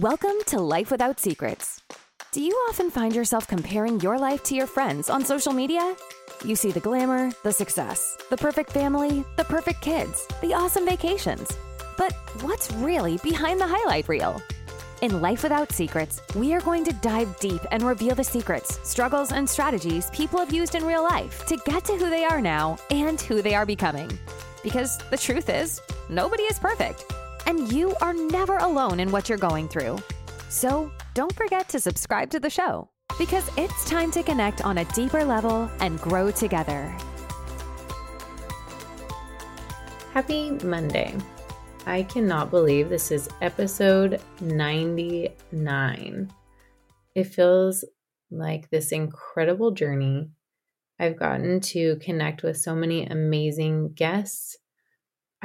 Welcome to Life Without Secrets. Do you often find yourself comparing your life to your friends on social media? You see the glamour, the success, the perfect family, the perfect kids, the awesome vacations. But what's really behind the highlight reel? In Life Without Secrets, we are going to dive deep and reveal the secrets, struggles, and strategies people have used in real life to get to who they are now and who they are becoming. Because the truth is, nobody is perfect, and you are never alone in what you're going through. So don't forget to subscribe to the show because it's time to connect on a deeper level and grow together. Happy Monday. I cannot believe this is episode 99. It feels like this incredible journey. I've gotten to connect with so many amazing guests.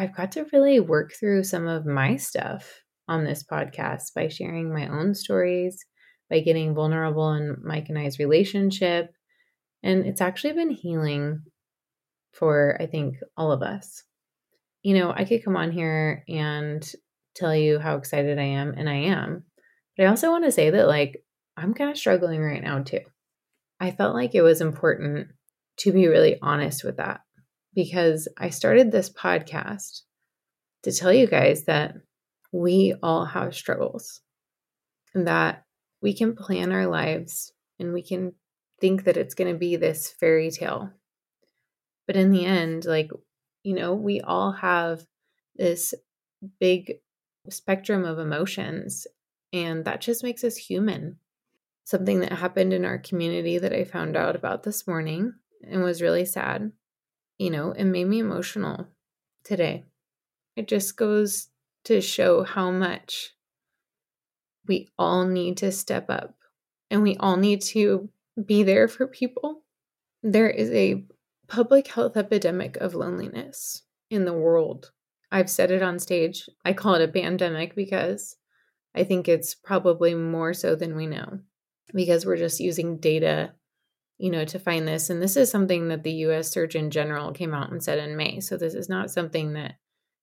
I've got to really work through some of my stuff on this podcast by sharing my own stories, by getting vulnerable in Mike and I's relationship. And it's actually been healing for, I think, all of us you know, I could come on here and tell you how excited I am, and I am. But I also want to say that, like, I'm kind of struggling right now, too. I felt like it was important to be really honest with that because I started this podcast to tell you guys that we all have struggles and that we can plan our lives and we can think that it's going to be this fairy tale. But in the end, like you know, we all have this big spectrum of emotions, and that just makes us human. Something that happened in our community that I found out about this morning and was really sad, you know, it made me emotional today. It just goes to show how much we all need to step up and we all need to be there for people. There is a public health epidemic of loneliness in the world. I've said it on stage. I call it a pandemic because I think it's probably more so than we know because we're just using data, you know, to find this. And this is something that the US Surgeon General came out and said in May. So this is not something that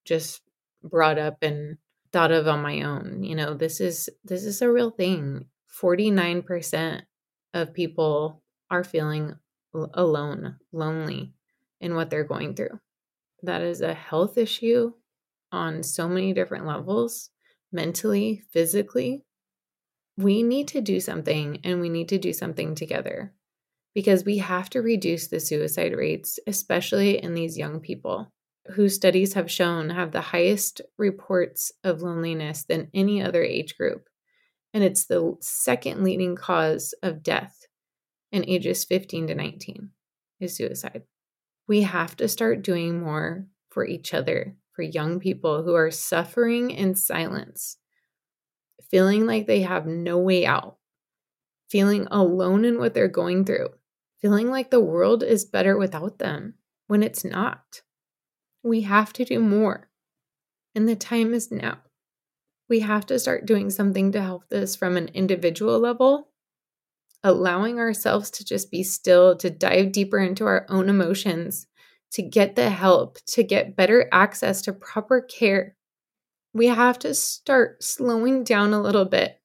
just brought up and thought of on my own. You know, this is this is a real thing. 49% of people are feeling alone, lonely in what they're going through. That is a health issue on so many different levels mentally, physically. We need to do something and we need to do something together because we have to reduce the suicide rates, especially in these young people who studies have shown have the highest reports of loneliness than any other age group. And it's the second leading cause of death in ages 15 to 19 is suicide. We have to start doing more for each other, for young people who are suffering in silence, feeling like they have no way out, feeling alone in what they're going through, feeling like the world is better without them when it's not. We have to do more. And the time is now. We have to start doing something to help this from an individual level allowing ourselves to just be still, to dive deeper into our own emotions, to get the help, to get better access to proper care. We have to start slowing down a little bit,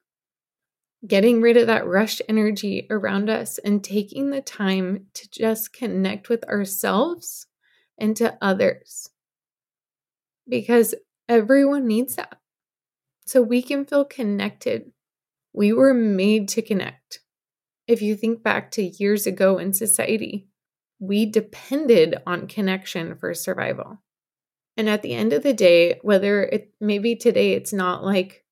getting rid of that rushed energy around us, and taking the time to just connect with ourselves and to others. Because everyone needs that. So we can feel connected. We were made to connect. If you think back to years ago in society, we depended on connection for survival. And at the end of the day, whether it maybe today it's not like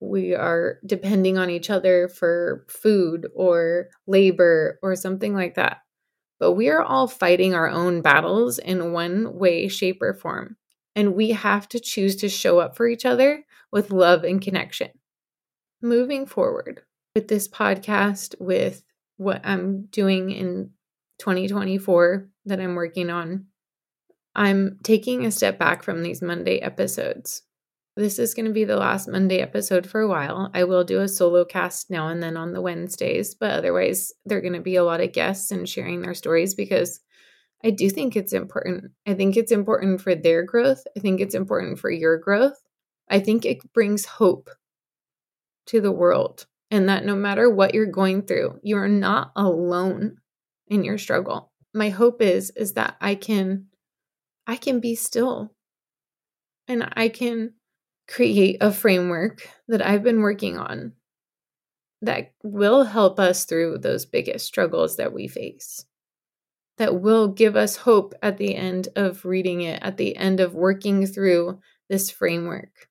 we are depending on each other for food or labor or something like that, but we are all fighting our own battles in one way, shape, or form. And we have to choose to show up for each other with love and connection. Moving forward, with this podcast, with what I'm doing in 2024 that I'm working on, I'm taking a step back from these Monday episodes. This is going to be the last Monday episode for a while. I will do a solo cast now and then on the Wednesdays, but otherwise, there are going to be a lot of guests and sharing their stories because I do think it's important. I think it's important for their growth. I think it's important for your growth. I think it brings hope to the world and that no matter what you're going through, you are not alone in your struggle. My hope is is that I can I can be still and I can create a framework that I've been working on that will help us through those biggest struggles that we face. That will give us hope at the end of reading it, at the end of working through this framework.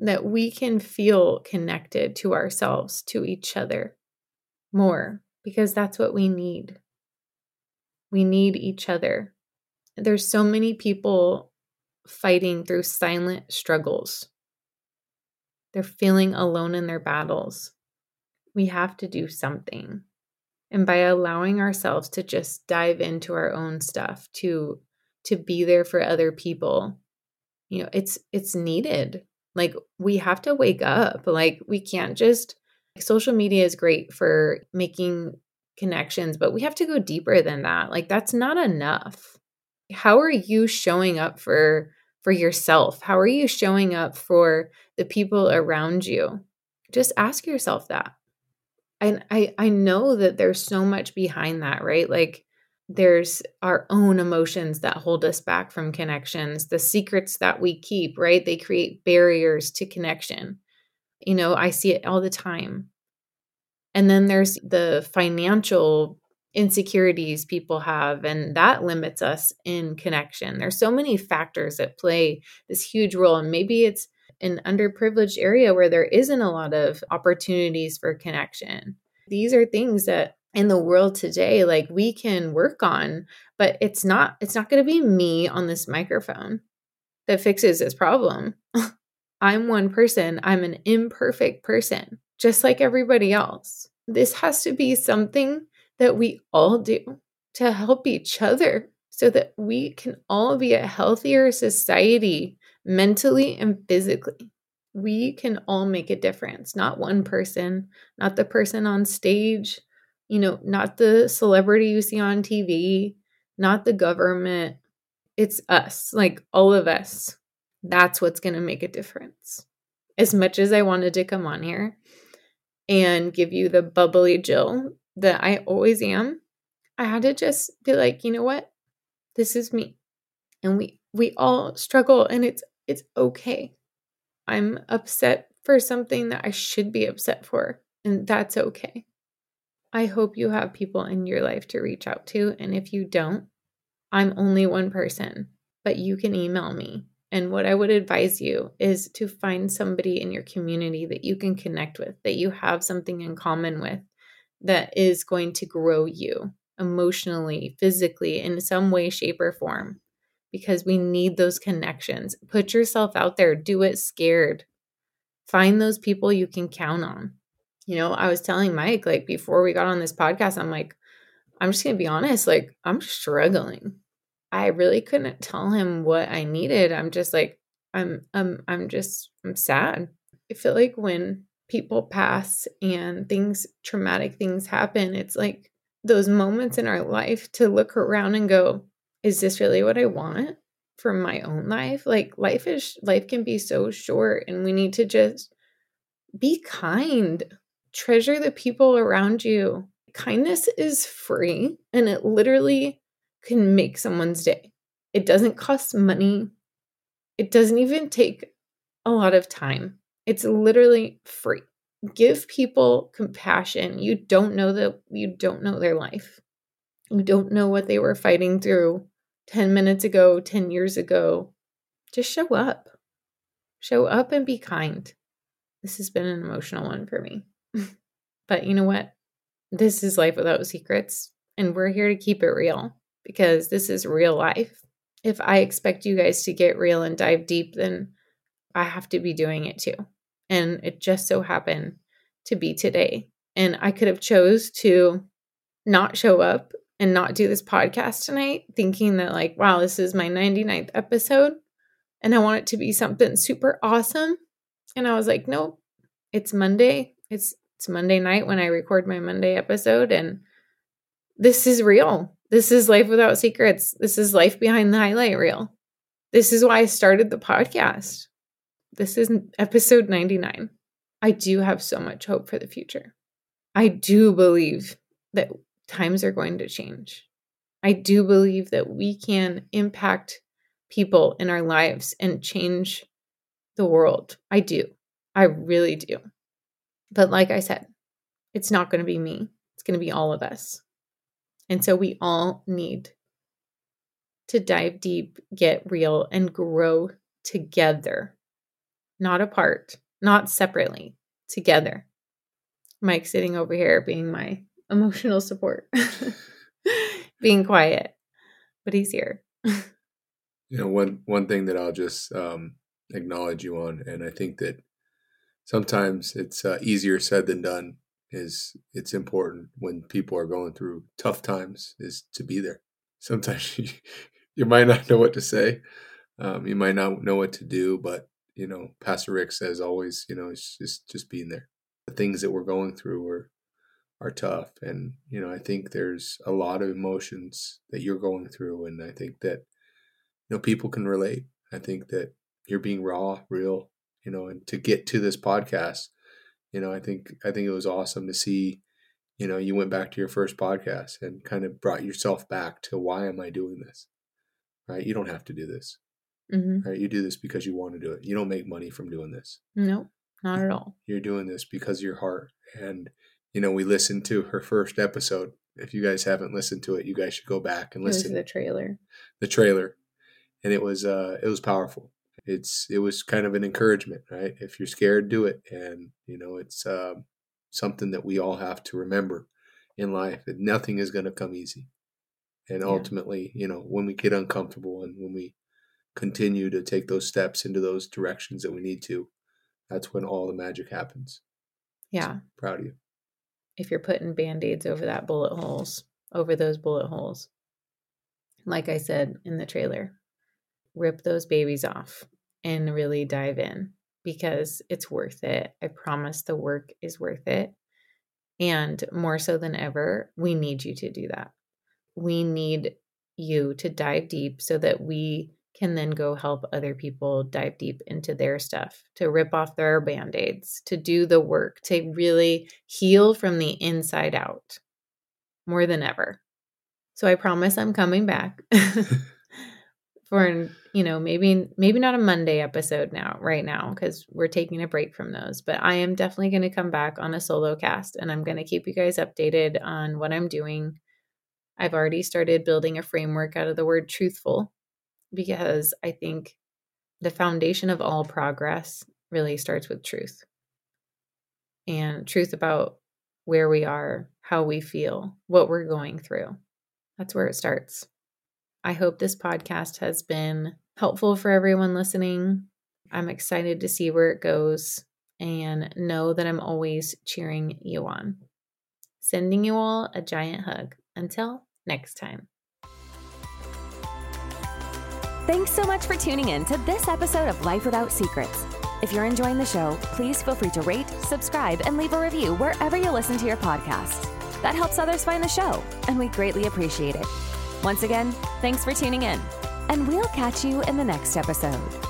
That we can feel connected to ourselves, to each other more, because that's what we need. We need each other. There's so many people fighting through silent struggles. They're feeling alone in their battles. We have to do something. And by allowing ourselves to just dive into our own stuff, to to be there for other people, you know, it's it's needed. Like we have to wake up. Like we can't just social media is great for making connections, but we have to go deeper than that. Like that's not enough. How are you showing up for for yourself? How are you showing up for the people around you? Just ask yourself that. And I I know that there's so much behind that, right? Like there's our own emotions that hold us back from connections, the secrets that we keep, right? They create barriers to connection. You know, I see it all the time. And then there's the financial insecurities people have and that limits us in connection. There's so many factors that play this huge role and maybe it's an underprivileged area where there isn't a lot of opportunities for connection. These are things that in the world today like we can work on but it's not it's not going to be me on this microphone that fixes this problem. I'm one person. I'm an imperfect person just like everybody else. This has to be something that we all do to help each other so that we can all be a healthier society mentally and physically. We can all make a difference, not one person, not the person on stage, you know, not the celebrity you see on TV, not the government. It's us, like all of us. That's what's going to make a difference. As much as I wanted to come on here and give you the bubbly Jill that I always am, I had to just be like, you know what? This is me. And we we all struggle and it's it's okay. I'm upset for something that I should be upset for, and that's okay. I hope you have people in your life to reach out to, and if you don't, I'm only one person, but you can email me. And what I would advise you is to find somebody in your community that you can connect with, that you have something in common with, that is going to grow you emotionally, physically, in some way, shape, or form, because we need those connections. Put yourself out there, do it scared. Find those people you can count on. You know, I was telling Mike, like, before we got on this podcast, I'm like, I'm just going to be honest, like, I'm struggling. I really couldn't tell him what I needed. I'm just like, I'm, I'm, I'm just, I'm sad. I feel like when people pass and things traumatic things happen it's like those moments in our life to look around and go is this really what i want for my own life? Like life is life can be so short and we need to just be kind treasure the people around you. Kindness is free and it literally can make someone's day. It doesn't cost money. It doesn't even take a lot of time it's literally free. Give people compassion. You don't know that you don't know their life. You don't know what they were fighting through 10 minutes ago, 10 years ago. Just show up. Show up and be kind. This has been an emotional one for me. but you know what? This is life without secrets, and we're here to keep it real because this is real life. If I expect you guys to get real and dive deep, then I have to be doing it too and it just so happened to be today and i could have chose to not show up and not do this podcast tonight thinking that like wow this is my 99th episode and i want it to be something super awesome and i was like nope it's monday it's it's monday night when i record my monday episode and this is real. This is life without secrets. This is life behind the highlight reel. This is why i started the podcast this is episode 99. I do have so much hope for the future. I do believe that times are going to change. I do believe that we can impact people in our lives and change the world. I do. I really do. But like I said, it's not going to be me, it's going to be all of us. And so we all need to dive deep, get real, and grow together, not apart, not separately, together. Mike sitting over here being my emotional support, being quiet, but he's here. you know, one one thing that I'll just um, acknowledge you on, and I think that sometimes it's uh, easier said than done. Is it's important when people are going through tough times is to be there. Sometimes you, you might not know what to say, um, you might not know what to do, but you know, Pastor Rick says always, you know, it's just just being there. The things that we're going through are are tough, and you know, I think there's a lot of emotions that you're going through, and I think that you know people can relate. I think that you're being raw, real, you know, and to get to this podcast, you know, I think I think it was awesome to see, you know, you went back to your first podcast and kind of brought yourself back to why am I doing this? Right? You don't have to do this. Mm-hmm. Right? You do this because you want to do it. You don't make money from doing this. No, not at all. You're doing this because of your heart. And, you know, we listened to her first episode. If you guys haven't listened to it, you guys should go back and listen. to the trailer. The trailer. And it was uh it was powerful it's it was kind of an encouragement, right? If you're scared, do it, and you know it's uh, something that we all have to remember in life that nothing is going to come easy, and yeah. ultimately, you know, when we get uncomfortable and when we continue to take those steps into those directions that we need to, that's when all the magic happens. Yeah, so, proud of you. If you're putting band aids over that bullet holes, over those bullet holes, like I said in the trailer, rip those babies off and really dive in because it's worth it. I promise the work is worth it. And more so than ever, we need you to do that. We need you to dive deep so that we can then go help other people dive deep into their stuff, to rip off their band aids, to do the work, to really heal from the inside out more than ever. So I promise I'm coming back for you know maybe maybe not a monday episode now right now because we're taking a break from those but i am definitely going to come back on a solo cast and i'm going to keep you guys updated on what i'm doing i've already started building a framework out of the word truthful because i think the foundation of all progress really starts with truth and truth about where we are how we feel what we're going through that's where it starts I hope this podcast has been helpful for everyone listening. I'm excited to see where it goes and know that I'm always cheering you on. Sending you all a giant hug. Until next time. Thanks so much for tuning in to this episode of Life Without Secrets. If you're enjoying the show, please feel free to rate, subscribe, and leave a review wherever you listen to your podcast. That helps others find the show, and we greatly appreciate it. Once again, thanks for tuning in, and we'll catch you in the next episode.